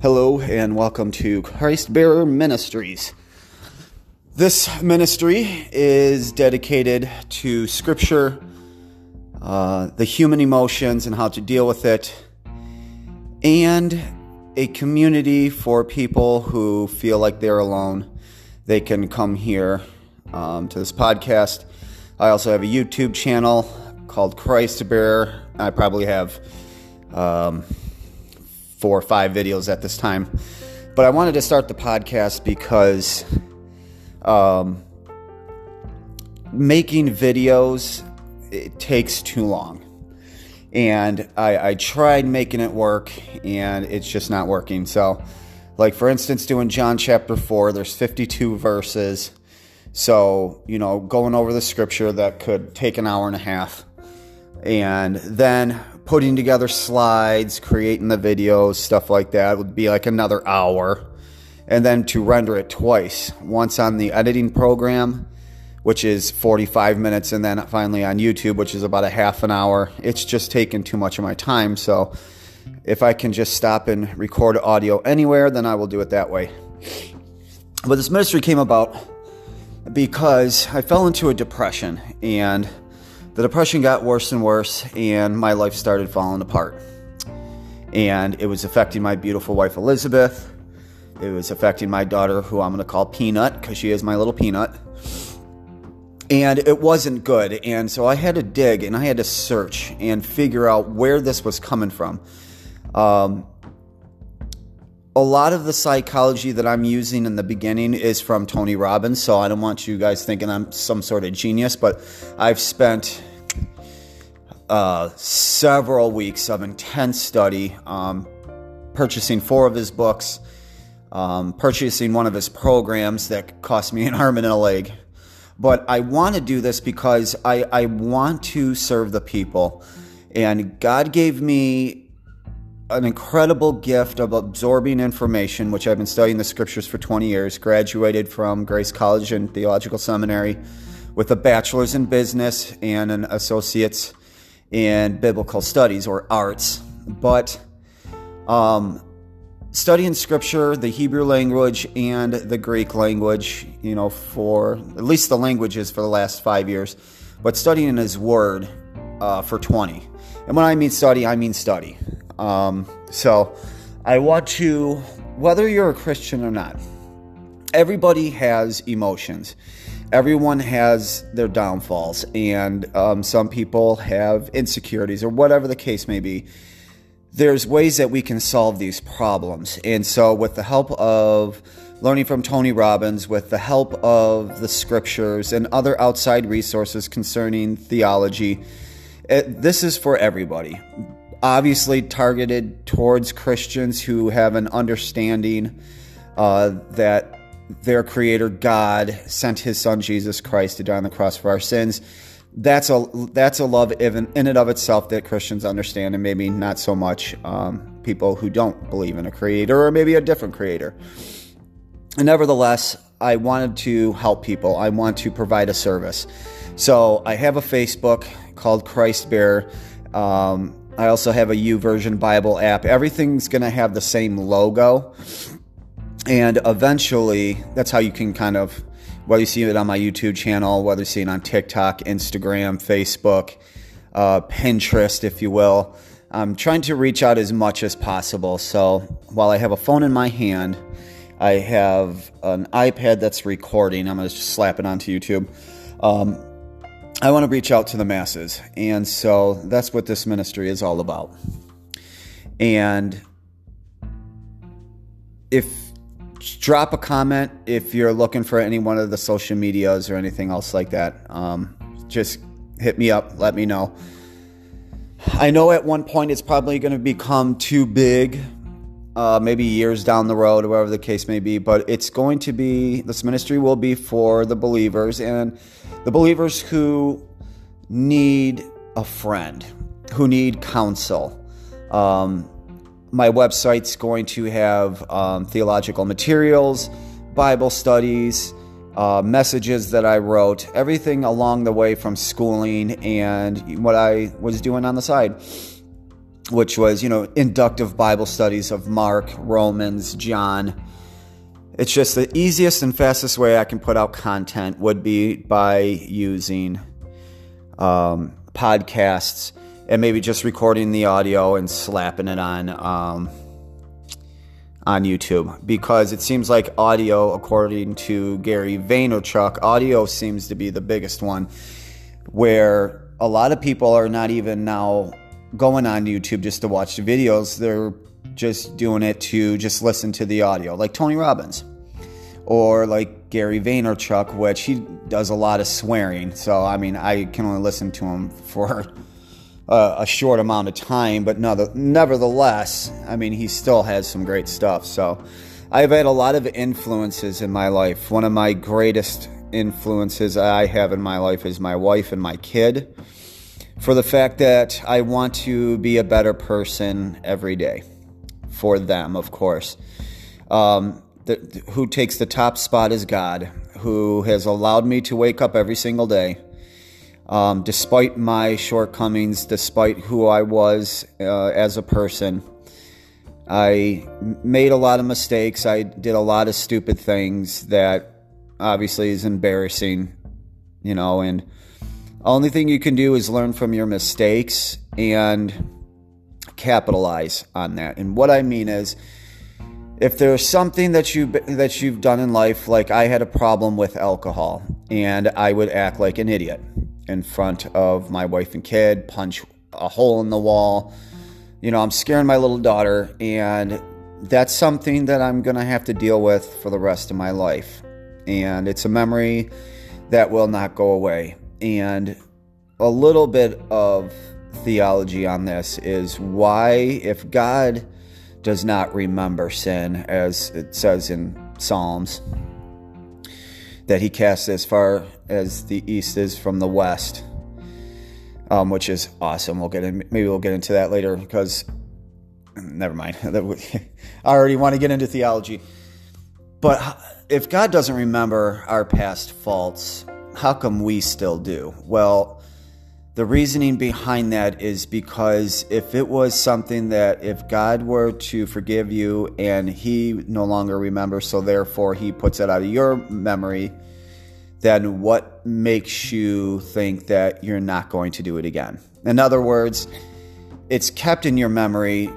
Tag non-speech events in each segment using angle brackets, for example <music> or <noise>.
Hello and welcome to Christ Bearer Ministries. This ministry is dedicated to Scripture, uh, the human emotions and how to deal with it, and a community for people who feel like they're alone. They can come here um, to this podcast. I also have a YouTube channel called Christ Bearer. I probably have. Um, four or five videos at this time. But I wanted to start the podcast because um, making videos it takes too long. And I, I tried making it work, and it's just not working. So, like for instance, doing John chapter 4, there's 52 verses. So, you know, going over the scripture that could take an hour and a half. And then putting together slides, creating the videos, stuff like that would be like another hour. And then to render it twice, once on the editing program, which is 45 minutes, and then finally on YouTube, which is about a half an hour. It's just taking too much of my time. So if I can just stop and record audio anywhere, then I will do it that way. But this ministry came about because I fell into a depression and the depression got worse and worse, and my life started falling apart. And it was affecting my beautiful wife, Elizabeth. It was affecting my daughter, who I'm going to call Peanut, because she is my little peanut. And it wasn't good. And so I had to dig and I had to search and figure out where this was coming from. Um, a lot of the psychology that I'm using in the beginning is from Tony Robbins, so I don't want you guys thinking I'm some sort of genius, but I've spent uh, several weeks of intense study, um, purchasing four of his books, um, purchasing one of his programs that cost me an arm and a leg. But I want to do this because I, I want to serve the people. And God gave me an incredible gift of absorbing information, which I've been studying the scriptures for 20 years, graduated from Grace College and Theological Seminary with a bachelor's in business and an associate's in biblical studies or arts, but um, studying scripture, the Hebrew language and the Greek language, you know, for at least the languages for the last five years, but studying His Word uh, for 20. And when I mean study, I mean study. Um, so I want to, whether you're a Christian or not, everybody has emotions everyone has their downfalls, and um, some people have insecurities, or whatever the case may be. There's ways that we can solve these problems. And so, with the help of learning from Tony Robbins, with the help of the scriptures and other outside resources concerning theology, it, this is for everybody. Obviously, targeted towards Christians who have an understanding uh, that their creator God sent his son Jesus Christ to die on the cross for our sins. That's a that's a love in, in and of itself that Christians understand, and maybe not so much um, people who don't believe in a creator or maybe a different creator. And nevertheless, I wanted to help people. I want to provide a service. So I have a Facebook called Christ Bear. Um, I also have a YouVersion Bible app. Everything's going to have the same logo. And eventually, that's how you can kind of, whether you see it on my YouTube channel, whether you see it on TikTok, Instagram, Facebook, uh, Pinterest, if you will. I'm trying to reach out as much as possible. So while I have a phone in my hand, I have an iPad that's recording. I'm going to just slap it onto YouTube. Um, I want to reach out to the masses. And so that's what this ministry is all about. And if drop a comment if you're looking for any one of the social medias or anything else like that. Um, just hit me up, let me know. I know at one point it's probably going to become too big, uh, maybe years down the road, or whatever the case may be, but it's going to be, this ministry will be for the believers and the believers who need a friend, who need counsel. Um, my website's going to have um, theological materials, Bible studies, uh, messages that I wrote, everything along the way from schooling and what I was doing on the side. which was, you know, inductive Bible studies of Mark, Romans, John. It's just the easiest and fastest way I can put out content would be by using um, podcasts and maybe just recording the audio and slapping it on um, on YouTube because it seems like audio, according to Gary Vaynerchuk, audio seems to be the biggest one where a lot of people are not even now going on YouTube just to watch the videos. They're just doing it to just listen to the audio, like Tony Robbins or like Gary Vaynerchuk, which he does a lot of swearing. So, I mean, I can only listen to him for <laughs> uh, a short amount of time, but nevertheless, I mean, he still has some great stuff. So I've had a lot of influences in my life. One of my greatest influences I have in my life is my wife and my kid for the fact that I want to be a better person every day for them, of course. Um, the, who takes the top spot is God, who has allowed me to wake up every single day um, despite my shortcomings, despite who I was uh, as a person, I made a lot of mistakes. I did a lot of stupid things that obviously is embarrassing, you know, and only thing you can do is learn from your mistakes and capitalize on that. And what I mean is if there's something that you that you've done in life like I had a problem with alcohol and I would act like an idiot in front of my wife and kid, punch a hole in the wall. You know, I'm scaring my little daughter, and that's something that I'm to have to deal with for the rest of my life. And it's a memory that will not go away. And a little bit of theology on this is why, if God does not remember sin, as it says in Psalms, that he casts as far as the east is from the west, um, which is awesome. We'll get in, maybe we'll get into that later because never mind. <laughs> I already want to get into theology. But if God doesn't remember our past faults, how come we still do? Well, the reasoning behind that is because if it was something that if God were to forgive you and he no longer remembers, so therefore he puts it out of your memory, then what makes you think that you're not going to do it again? In other words, it's kept in your memory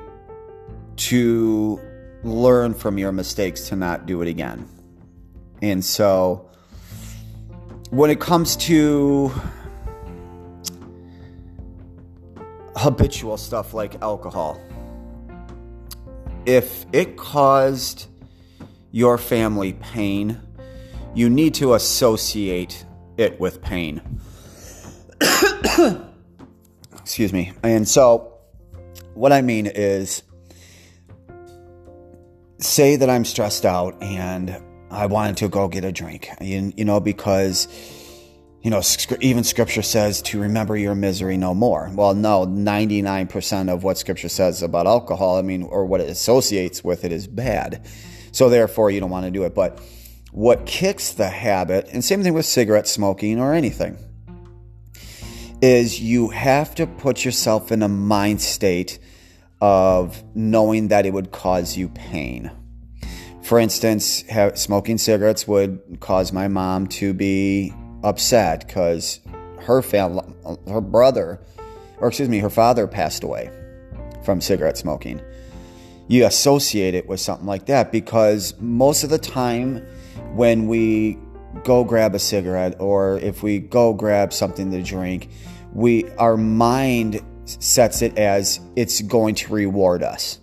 to learn from your mistakes to not do it again. And so when it comes to habitual stuff like alcohol. If it caused your family pain, you need to associate it with pain. <coughs> Excuse me. And so, what I mean is, say that I'm stressed out and I wanted to go get a drink, you, you know, because you know, even scripture says to remember your misery no more. Well, no, 99% of what scripture says about alcohol, I mean, or what it associates with it is bad. So therefore, you don't want to do it. But what kicks the habit, and same thing with cigarette smoking or anything, is you have to put yourself in a mind state of knowing that it would cause you pain. For instance, smoking cigarettes would cause my mom to be upset because her family, her brother, or excuse me, her father passed away from cigarette smoking. You associate it with something like that because most of the time when we go grab a cigarette or if we go grab something to drink, we our mind sets it as it's going to reward us.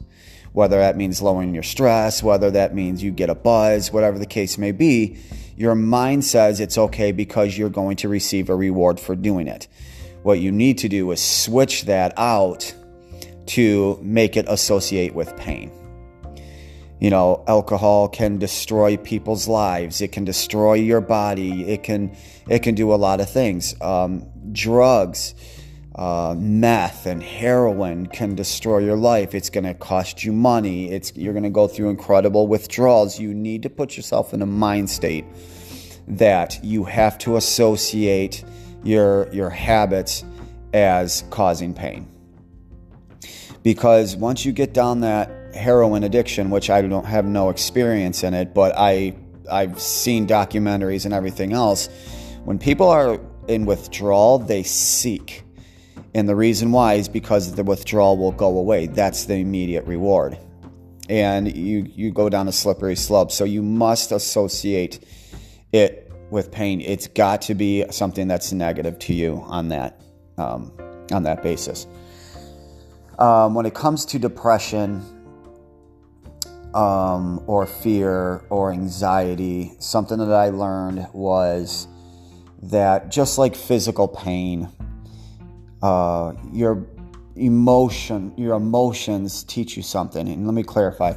Whether that means lowering your stress, whether that means you get a buzz, whatever the case may be, your mind says it's okay because you're going to receive a reward for doing it. What you need to do is switch that out to make it associate with pain. You know, alcohol can destroy people's lives. It can destroy your body. It can it can do a lot of things. Um, drugs, uh, meth, and heroin can destroy your life. It's going to cost you money. It's you're going to go through incredible withdrawals. You need to put yourself in a mind state that you have to associate your your habits as causing pain because once you get down that heroin addiction, which I don't have no experience in it, but I I've seen documentaries and everything else. When people are in withdrawal, they seek. And the reason why is because the withdrawal will go away. That's the immediate reward. And you, you go down a slippery slope. So you must associate it with pain. It's got to be something that's negative to you on that, um, on that basis. Um, when it comes to depression, um, or fear or anxiety, something that I learned was that just like physical pain, uh, your emotion, your emotions teach you something. And let me clarify.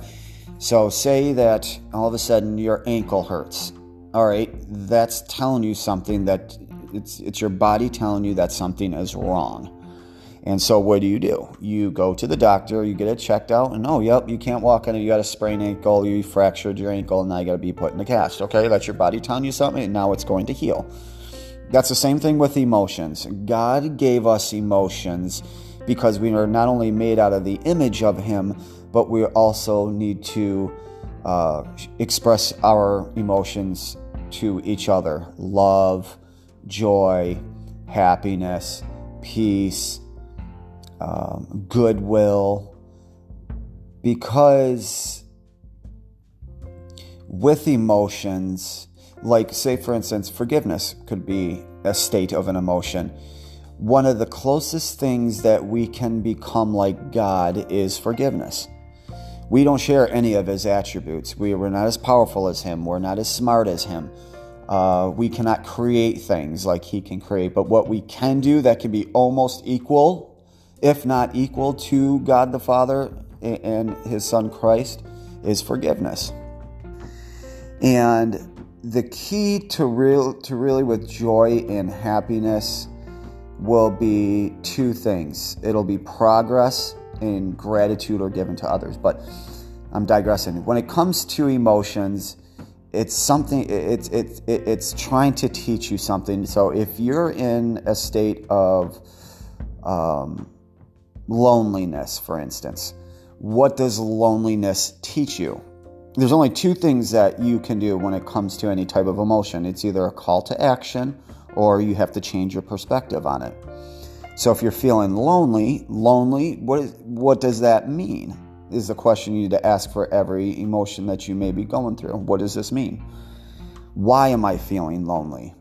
So, say that all of a sudden your ankle hurts. All right, that's telling you something that it's it's your body telling you that something is wrong. And so, what do you do? You go to the doctor, you get it checked out, and oh, yep, you can't walk on it. You got a sprained ankle, you fractured your ankle, and now you got to be put in a cast. Okay, that's your body telling you something, and now it's going to heal. That's the same thing with emotions. God gave us emotions because we are not only made out of the image of Him, but we also need to uh, express our emotions to each other love, joy, happiness, peace um, goodwill, because with emotions, like, say, for instance, forgiveness could be a state of an emotion. One of the closest things that we can become like God is forgiveness. We don't share any of his attributes. We, are not as powerful as him. We're not as smart as him. Uh, we cannot create things like he can create. But what we can do that can be almost equal if not equal to God the Father and his son Christ, is forgiveness. And the key to real to really with joy and happiness will be two things. It'll be progress and gratitude or given to others. But I'm digressing. When it comes to emotions, it's something it's it's it's trying to teach you something. So if you're in a state of um, loneliness, for instance. What does loneliness teach you? There's only two things that you can do when it comes to any type of emotion it's either a call to action or you have to change your perspective on it. So if you're feeling lonely, lonely, what, is, what does that mean? Is the question you need to ask for every emotion that you may be going through. What does this mean? Why am I feeling lonely?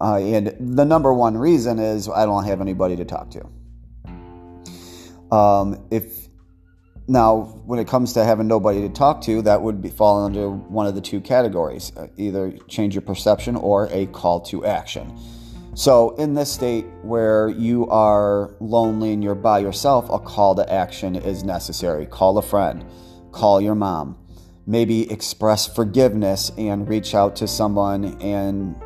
Uh, and the number one reason is I don't have anybody to talk to. Um, if now, when it comes to having nobody to talk to, that would be fall under one of the two categories: uh, either change your perception or a call to action. So, in this state where you are lonely and you're by yourself, a call to action is necessary. Call a friend, call your mom, maybe express forgiveness and reach out to someone and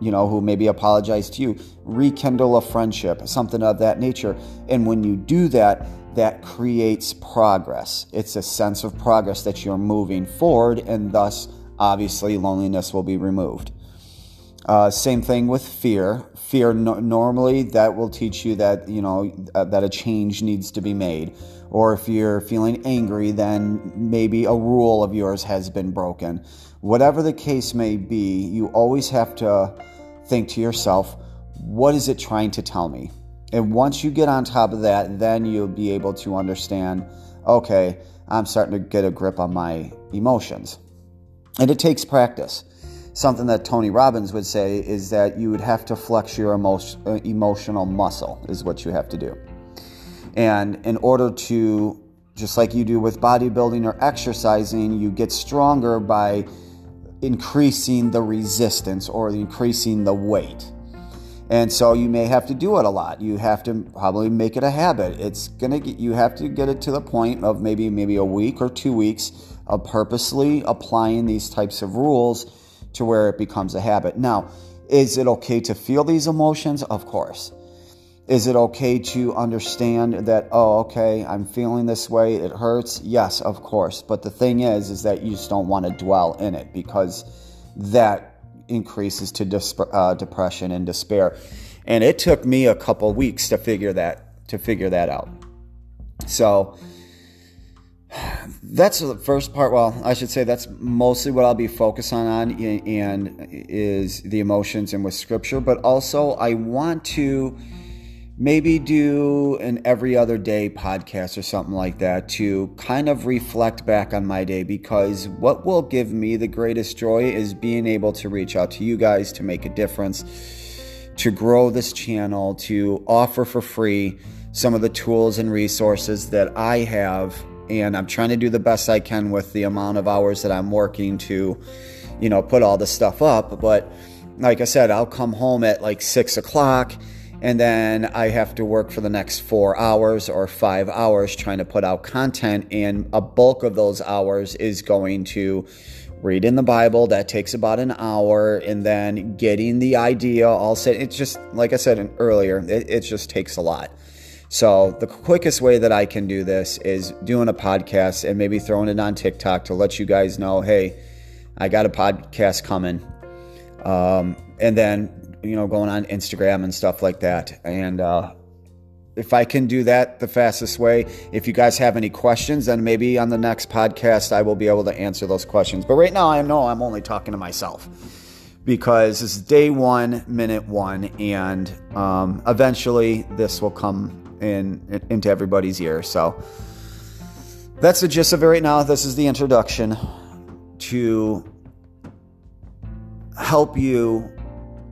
you know, who maybe apologize to you, rekindle a friendship, something of that nature. And when you do that, that creates progress. It's a sense of progress that you're moving forward, and thus, obviously, loneliness will be removed. Uh, same thing with fear. Fear no- normally that will teach you that you know uh, that a change needs to be made. Or if you're feeling angry, then maybe a rule of yours has been broken. Whatever the case may be, you always have to think to yourself, what is it trying to tell me? And once you get on top of that, then you'll be able to understand, okay, I'm starting to get a grip on my emotions. And it takes practice. Something that Tony Robbins would say is that you would have to flex your emo- uh, emotional muscle, is what you have to do. And in order to, just like you do with bodybuilding or exercising, you get stronger by increasing the resistance or increasing the weight. And so you may have to do it a lot. You have to probably make it a habit. It's gonna get you have to get it to the point of maybe maybe a week or two weeks of purposely applying these types of rules to where it becomes a habit. Now, is it okay to feel these emotions? Of course. Is it okay to understand that, oh, okay, I'm feeling this way, it hurts? Yes, of course. But the thing is, is that you just don't want to dwell in it because that increases to disp- uh, depression and despair. And it took me a couple weeks to figure that to figure that out. So that's the first part. Well, I should say that's mostly what I'll be focusing on, and is the emotions and with scripture. But also, I want to maybe do an every other day podcast or something like that to kind of reflect back on my day because what will give me the greatest joy is being able to reach out to you guys to make a difference, to grow this channel, to offer for free some of the tools and resources that I have. And I'm trying to do the best I can with the amount of hours that I'm working to, you know, put all the stuff up. But like I said, I'll come home at like six o'clock and then I have to work for the next four hours or five hours trying to put out content. And a bulk of those hours is going to read in the Bible. That takes about an hour. And then getting the idea all set. It's just, like I said earlier, it, it just takes a lot. So, the quickest way that I can do this is doing a podcast and maybe throwing it on TikTok to let you guys know hey, I got a podcast coming. Um, and then you know, going on Instagram and stuff like that. And uh, if I can do that the fastest way, if you guys have any questions, then maybe on the next podcast I will be able to answer those questions. But right now I know I'm only talking to myself because it's day one, minute one, and um, eventually this will come in into everybody's ear. So that's the gist of it right now. This is the introduction to help you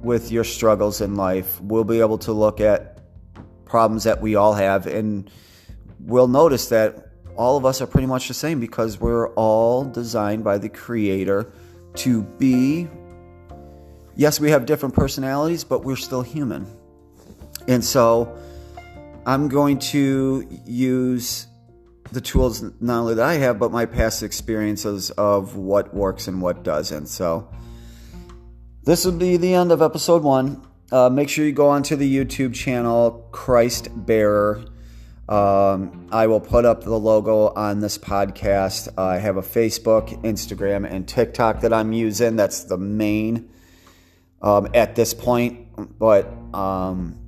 with your struggles in life. We'll be able to look at problems that we all have, and we'll notice that all of us are pretty much the same because we're all designed by the Creator to be. Yes, we have different personalities, but we're still human. And so I'm going to use the tools not only that I have, but my past experiences of what works and what doesn't. So, this will be the end of episode one. Uh, make sure you go onto the YouTube channel, Christ Bearer. Um, I will put up the logo on this podcast. Uh, I have a Facebook, Instagram, and TikTok that I'm using. That's the main um, at this point. But um,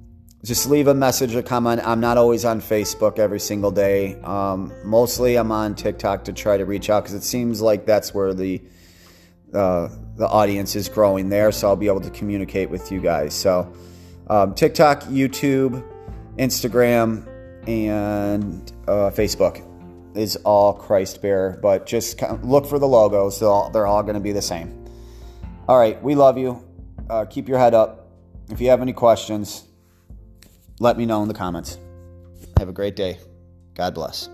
just leave a message or comment. I'm not always on Facebook every single day. Um, mostly I'm on TikTok to try to reach out because it seems like that's where the uh, the audience is growing there, so I'll be able to communicate with you guys. So, um, TikTok, YouTube, Instagram, and uh, Facebook is all Christ Bearer, but just look for the logos. They're all, all going to be the same. All right, we love you. Uh, keep your head up. If you have any questions, let me know in the comments. Have a great day. God bless.